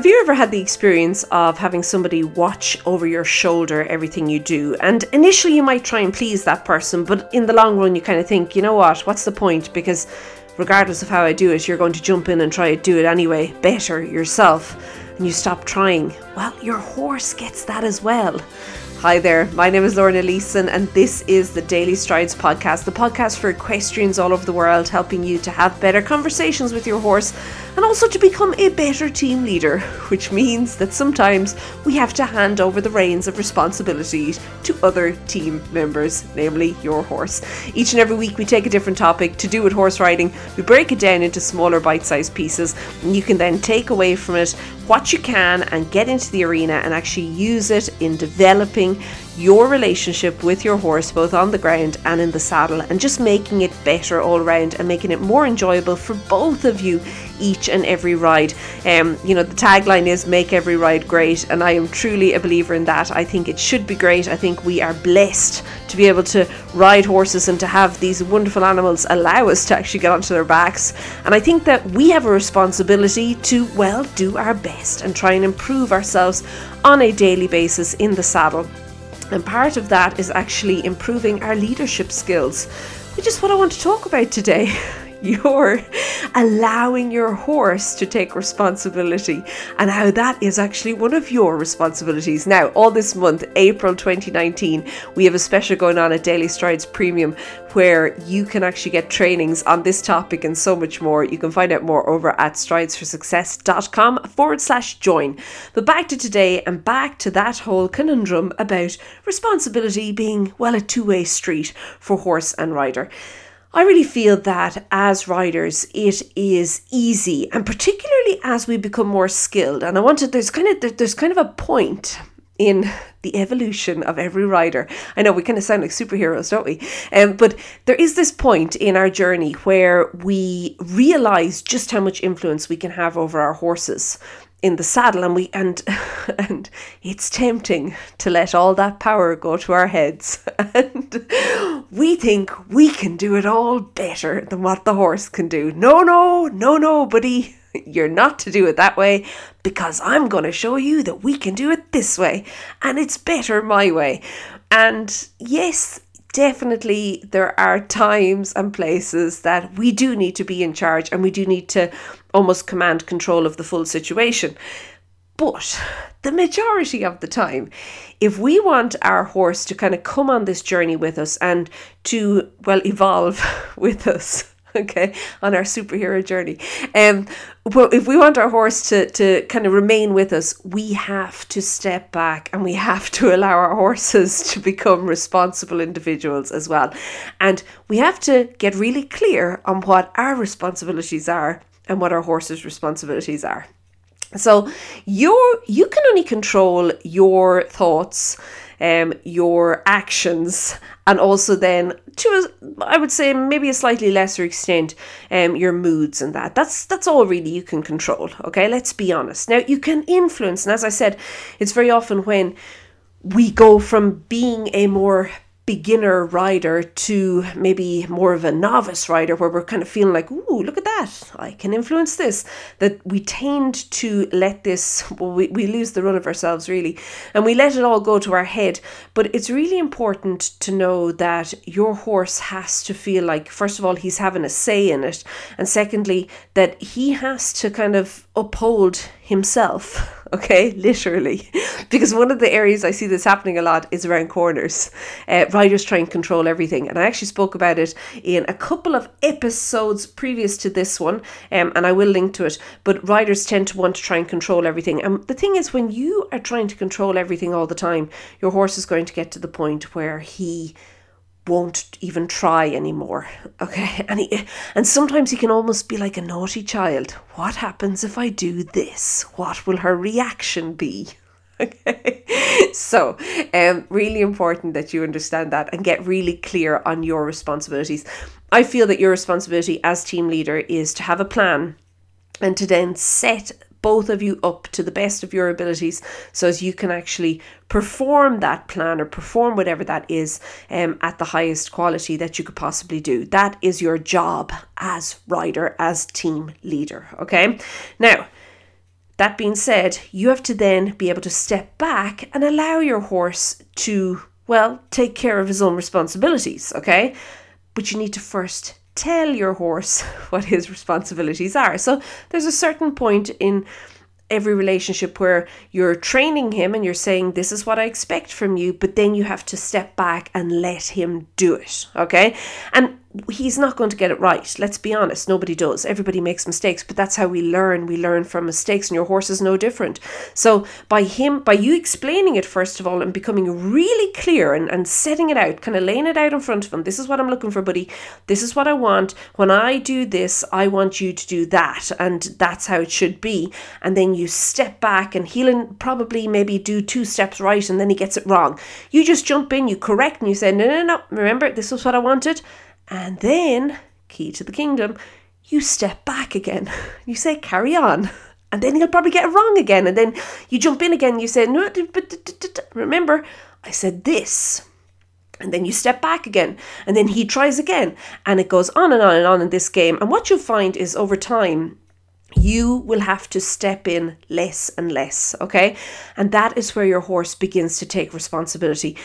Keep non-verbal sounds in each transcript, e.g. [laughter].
Have you ever had the experience of having somebody watch over your shoulder everything you do? And initially you might try and please that person, but in the long run you kind of think, you know what, what's the point? Because regardless of how I do it, you're going to jump in and try to do it anyway, better yourself. And you stop trying. Well, your horse gets that as well. Hi there, my name is Lorna Leeson, and this is the Daily Strides podcast, the podcast for equestrians all over the world, helping you to have better conversations with your horse and also to become a better team leader, which means that sometimes we have to hand over the reins of responsibility to other team members, namely your horse. Each and every week, we take a different topic to do with horse riding, we break it down into smaller bite sized pieces, and you can then take away from it what you can and get into the arena and actually use it in developing your relationship with your horse, both on the ground and in the saddle, and just making it better all around and making it more enjoyable for both of you each and every ride. Um, you know, the tagline is make every ride great, and I am truly a believer in that. I think it should be great. I think we are blessed to be able to ride horses and to have these wonderful animals allow us to actually get onto their backs. And I think that we have a responsibility to, well, do our best and try and improve ourselves on a daily basis in the saddle. And part of that is actually improving our leadership skills, which is what I want to talk about today. [laughs] you're allowing your horse to take responsibility and how that is actually one of your responsibilities. Now, all this month, April 2019, we have a special going on at Daily Strides Premium where you can actually get trainings on this topic and so much more. You can find out more over at stridesforsuccess.com forward slash join. But back to today and back to that whole conundrum about responsibility being, well, a two way street for horse and rider. I really feel that as riders, it is easy, and particularly as we become more skilled. And I wanted there's kind of there's kind of a point in [laughs] the evolution of every rider. I know we kind of sound like superheroes, don't we? Um, but there is this point in our journey where we realize just how much influence we can have over our horses in the saddle and we and [laughs] and it's tempting to let all that power go to our heads. [laughs] And we think we can do it all better than what the horse can do. No no no no buddy. [laughs] You're not to do it that way because I'm going to show you that we can do it this way and it's better my way. And yes definitely there are times and places that we do need to be in charge and we do need to almost command control of the full situation. But the majority of the time, if we want our horse to kind of come on this journey with us and to, well, evolve [laughs] with us, [laughs] okay, on our superhero journey. Um, well, if we want our horse to, to kind of remain with us, we have to step back and we have to [laughs] allow our horses to become responsible individuals as well. And we have to get really clear on what our responsibilities are and what our horse's responsibilities are. So you you can only control your thoughts um, your actions, and also then to I would say maybe a slightly lesser extent, um, your moods and that. That's that's all really you can control. Okay, let's be honest. Now you can influence, and as I said, it's very often when we go from being a more beginner rider to maybe more of a novice rider where we're kind of feeling like, ooh, look at that, I can influence this. That we tend to let this, well, we, we lose the run of ourselves really, and we let it all go to our head. But it's really important to know that your horse has to feel like, first of all, he's having a say in it, and secondly, that he has to kind of uphold himself [laughs] okay, [laughs] literally. because one of the areas I see this happening a lot is around corners. Uh, riders try and control everything. And I actually spoke about it in a couple of episodes previous to this one, um, and I will link to it. But riders tend to want to try and control everything. And the thing is, when you are trying to control everything all the time, your horse is going to get to the point where he won't even try anymore. [laughs] Okay. And he, and sometimes he can almost be like a naughty child. What happens if I do this? What will her reaction be? [laughs] Okay. So, um, really important that you understand that and get really clear on your responsibilities. I feel that your responsibility as team leader is to have a plan and to then set both of you up to the best of your abilities so as you can actually perform that plan or perform whatever that is um, at the highest quality that you could possibly do. That is your job as rider, as team leader. Okay. Now, That being said, you have to then be able to step back and allow your horse to, well, take care of his own responsibilities, okay? But you need to first tell your horse [laughs] what his responsibilities are. So there's a certain point in every relationship where you're training him and you're saying, This is what I expect from you, but then you have to step back and let him do it. Okay. And he's not going to get it right. Let's be honest. Nobody does. Everybody makes mistakes, but that's how we learn. We learn from mistakes, and your horse is no different. So by him, by you explaining it first of all and becoming really clear and, and setting it out, kind of laying it out in front of him. This is what I'm looking for, buddy. This is what I want. When I do this, I want you to do that, and that's how it should be. And then you step back, and he'll probably maybe do two steps right, and then he gets it wrong. You just jump in, you correct, and you say, no, no, no. Remember, this was what I wanted and then, key to the kingdom, you step back again. [laughs] You say, carry on. And then he'll probably get it wrong again. And then you jump in again. You say, no, remember, I said this. And then you step back again. And then he tries again. And it goes on and on and on in this game. And what you'll find is over time, you will have to step in less and less, okay? And that is where your horse begins to take responsibility.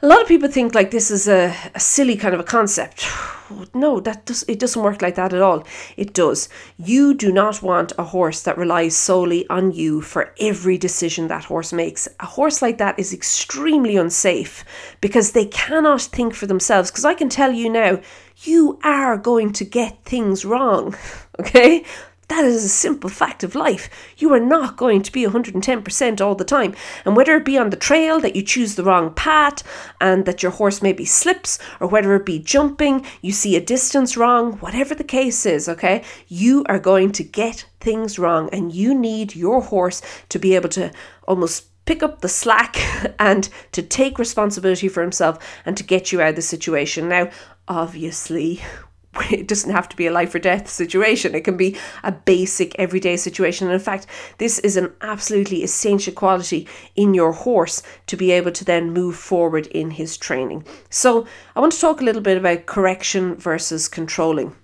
A lot of people think like this is a, a silly kind of a concept. [sighs] No, that does it doesn't work like that at all. It does. You do not want a horse that relies solely on you for every decision that horse makes. A horse like that is extremely unsafe because they cannot think for themselves. Because I can tell you now, you are going to get things wrong. [laughs] Okay? That is a simple fact of life. You are not going to be 110% all the time. And whether it be on the trail that you choose the wrong path and that your horse maybe slips, or whether it be jumping, you see a distance wrong, whatever the case is, okay, you are going to get things wrong. And you need your horse to be able to almost pick up the slack [laughs] and to take responsibility for himself and to get you out of the situation. Now, obviously, [laughs] it doesn't have to be a life or death situation. It can be a basic everyday situation. And in fact, this is an absolutely essential quality in your horse to be able to then move forward in his training. So, I want to talk a little bit about correction versus controlling.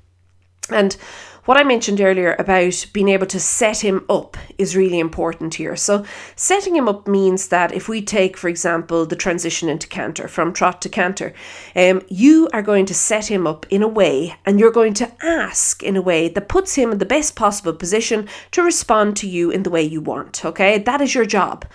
And what I mentioned earlier about being able to set him up is really important here. So, setting him up means that if we take, for example, the transition into canter from trot to canter, um, you are going to set him up in a way and you're going to ask in a way that puts him in the best possible position to respond to you in the way you want. Okay, that is your job.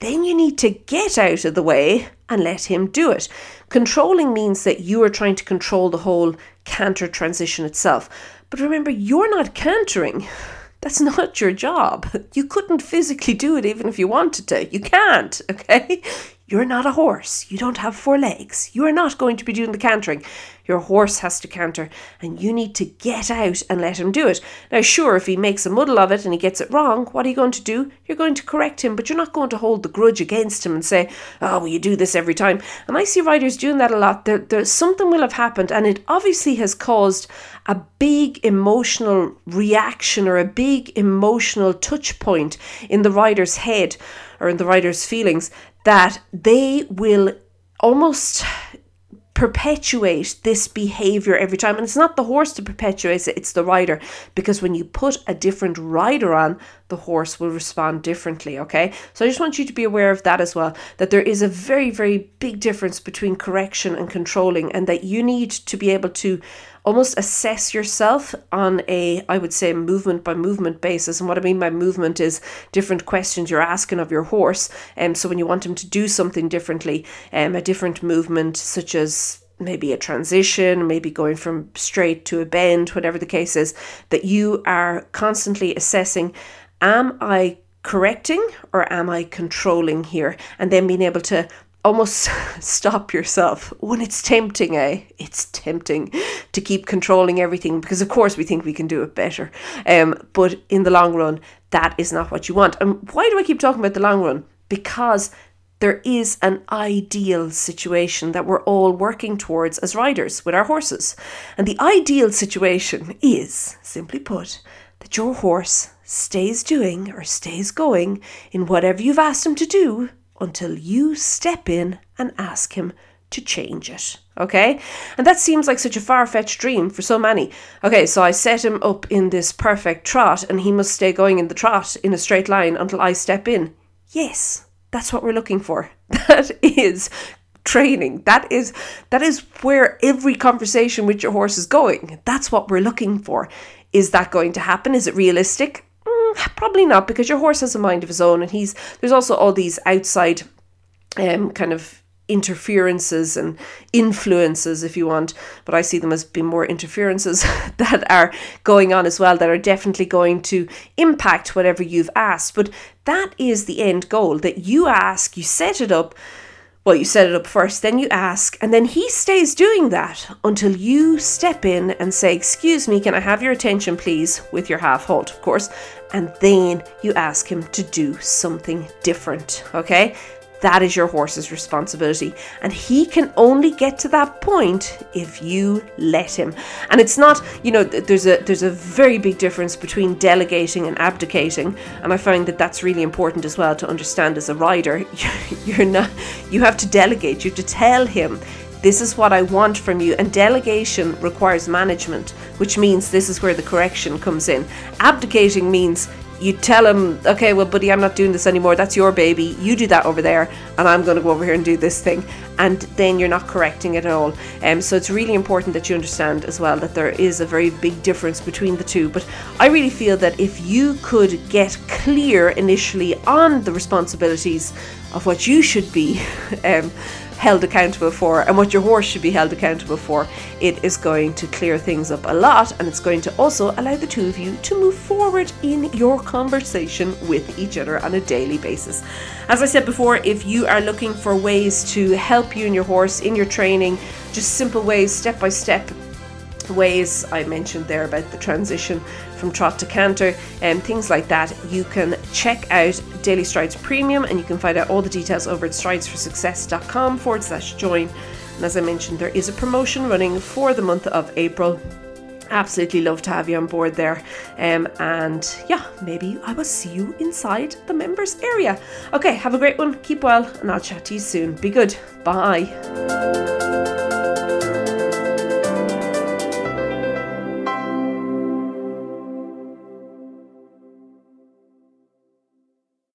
Then you need to get out of the way and let him do it. Controlling means that you are trying to control the whole canter transition itself. But remember, you're not cantering. That's not your job. You couldn't physically do it even if you wanted to. You can't, okay? You're not a horse. You don't have four legs. You are not going to be doing the cantering. Your horse has to canter, and you need to get out and let him do it. Now, sure, if he makes a muddle of it and he gets it wrong, what are you going to do? You're going to correct him, but you're not going to hold the grudge against him and say, oh, well, you do this every time. And I see riders doing that a lot. There, there, something will have happened, and it obviously has caused a big emotional reaction or a big emotional touch point in the rider's head or in the rider's feelings that they will almost perpetuate this behavior every time. And it's not the horse to perpetuate it, it's the rider. Because when you put a different rider on, the horse will respond differently. Okay. So I just want you to be aware of that as well. That there is a very, very big difference between correction and controlling, and that you need to be able to almost assess yourself on a, I would say, movement by movement basis. And what I mean by movement is different questions you're asking of your horse. And um, so when you want him to do something differently, um, a different movement, such as maybe a transition, maybe going from straight to a bend, whatever the case is, that you are constantly assessing am I correcting or am I controlling here? And then being able to almost [laughs] stop yourself when it's tempting, eh? It's tempting to keep controlling everything because, of course, we think we can do it better. Um, but in the long run, that is not what you want. And why do I keep talking about the long run? Because there is an ideal situation that we're all working towards as riders with our horses. And the ideal situation is, simply put, that your horse stays doing or stays going in whatever you've asked him to do until you step in and ask him to change it. Okay? And that seems like such a far fetched dream for so many. Okay, so I set him up in this perfect trot and he must stay going in the trot in a straight line until I step in. Yes, that's what we're looking for. [laughs] That is training. That is that is where every conversation with your horse is going. That's what we're looking for. Is that going to happen? Is it realistic? Probably not because your horse has a mind of his own and he's there's also all these outside um kind of interferences and influences, if you want, but I see them as being more interferences [laughs] that are going on as well, that are definitely going to impact whatever you've asked. But that is the end goal that you ask, you set it up. Well, you set it up first, then you ask, and then he stays doing that until you step in and say, Excuse me, can I have your attention, please? With your half halt, of course. And then you ask him to do something different, okay? That is your horse's responsibility. And he can only get to that point if you let him. And it's not, you know, there's a there's a very big difference between delegating and abdicating. And I find that that's really important as well to understand as a rider. [laughs] You're not you have to delegate. You have to tell him this is what I want from you. And delegation requires management, which means this is where the correction comes in. Abdicating means you tell him, okay, well, buddy, I'm not doing this anymore. That's your baby. You do that over there, and I'm going to go over here and do this thing. And then you're not correcting it at all. Um, so it's really important that you understand as well that there is a very big difference between the two. But I really feel that if you could get clear initially on the responsibilities of what you should be. [laughs] Um, held accountable for and what your horse should be held accountable for, it is going to clear things up a lot and it's going to also allow the two of you to move forward in your conversation with each other on a daily basis. As I said before, if you are looking for ways to help you and your horse in your training, just simple ways, step by step ways I mentioned there about the transition from trot to canter and things like that, you can check out Daily Strides Premium and you can find out all the details over at stridesforsuccess.com forward slash join. And as I mentioned, there is a promotion running for the month of April. Absolutely love to have you on board there. Um, and yeah, maybe I will see you inside the members area. Okay, have a great one, keep well, and I'll chat to you soon. Be good. Bye.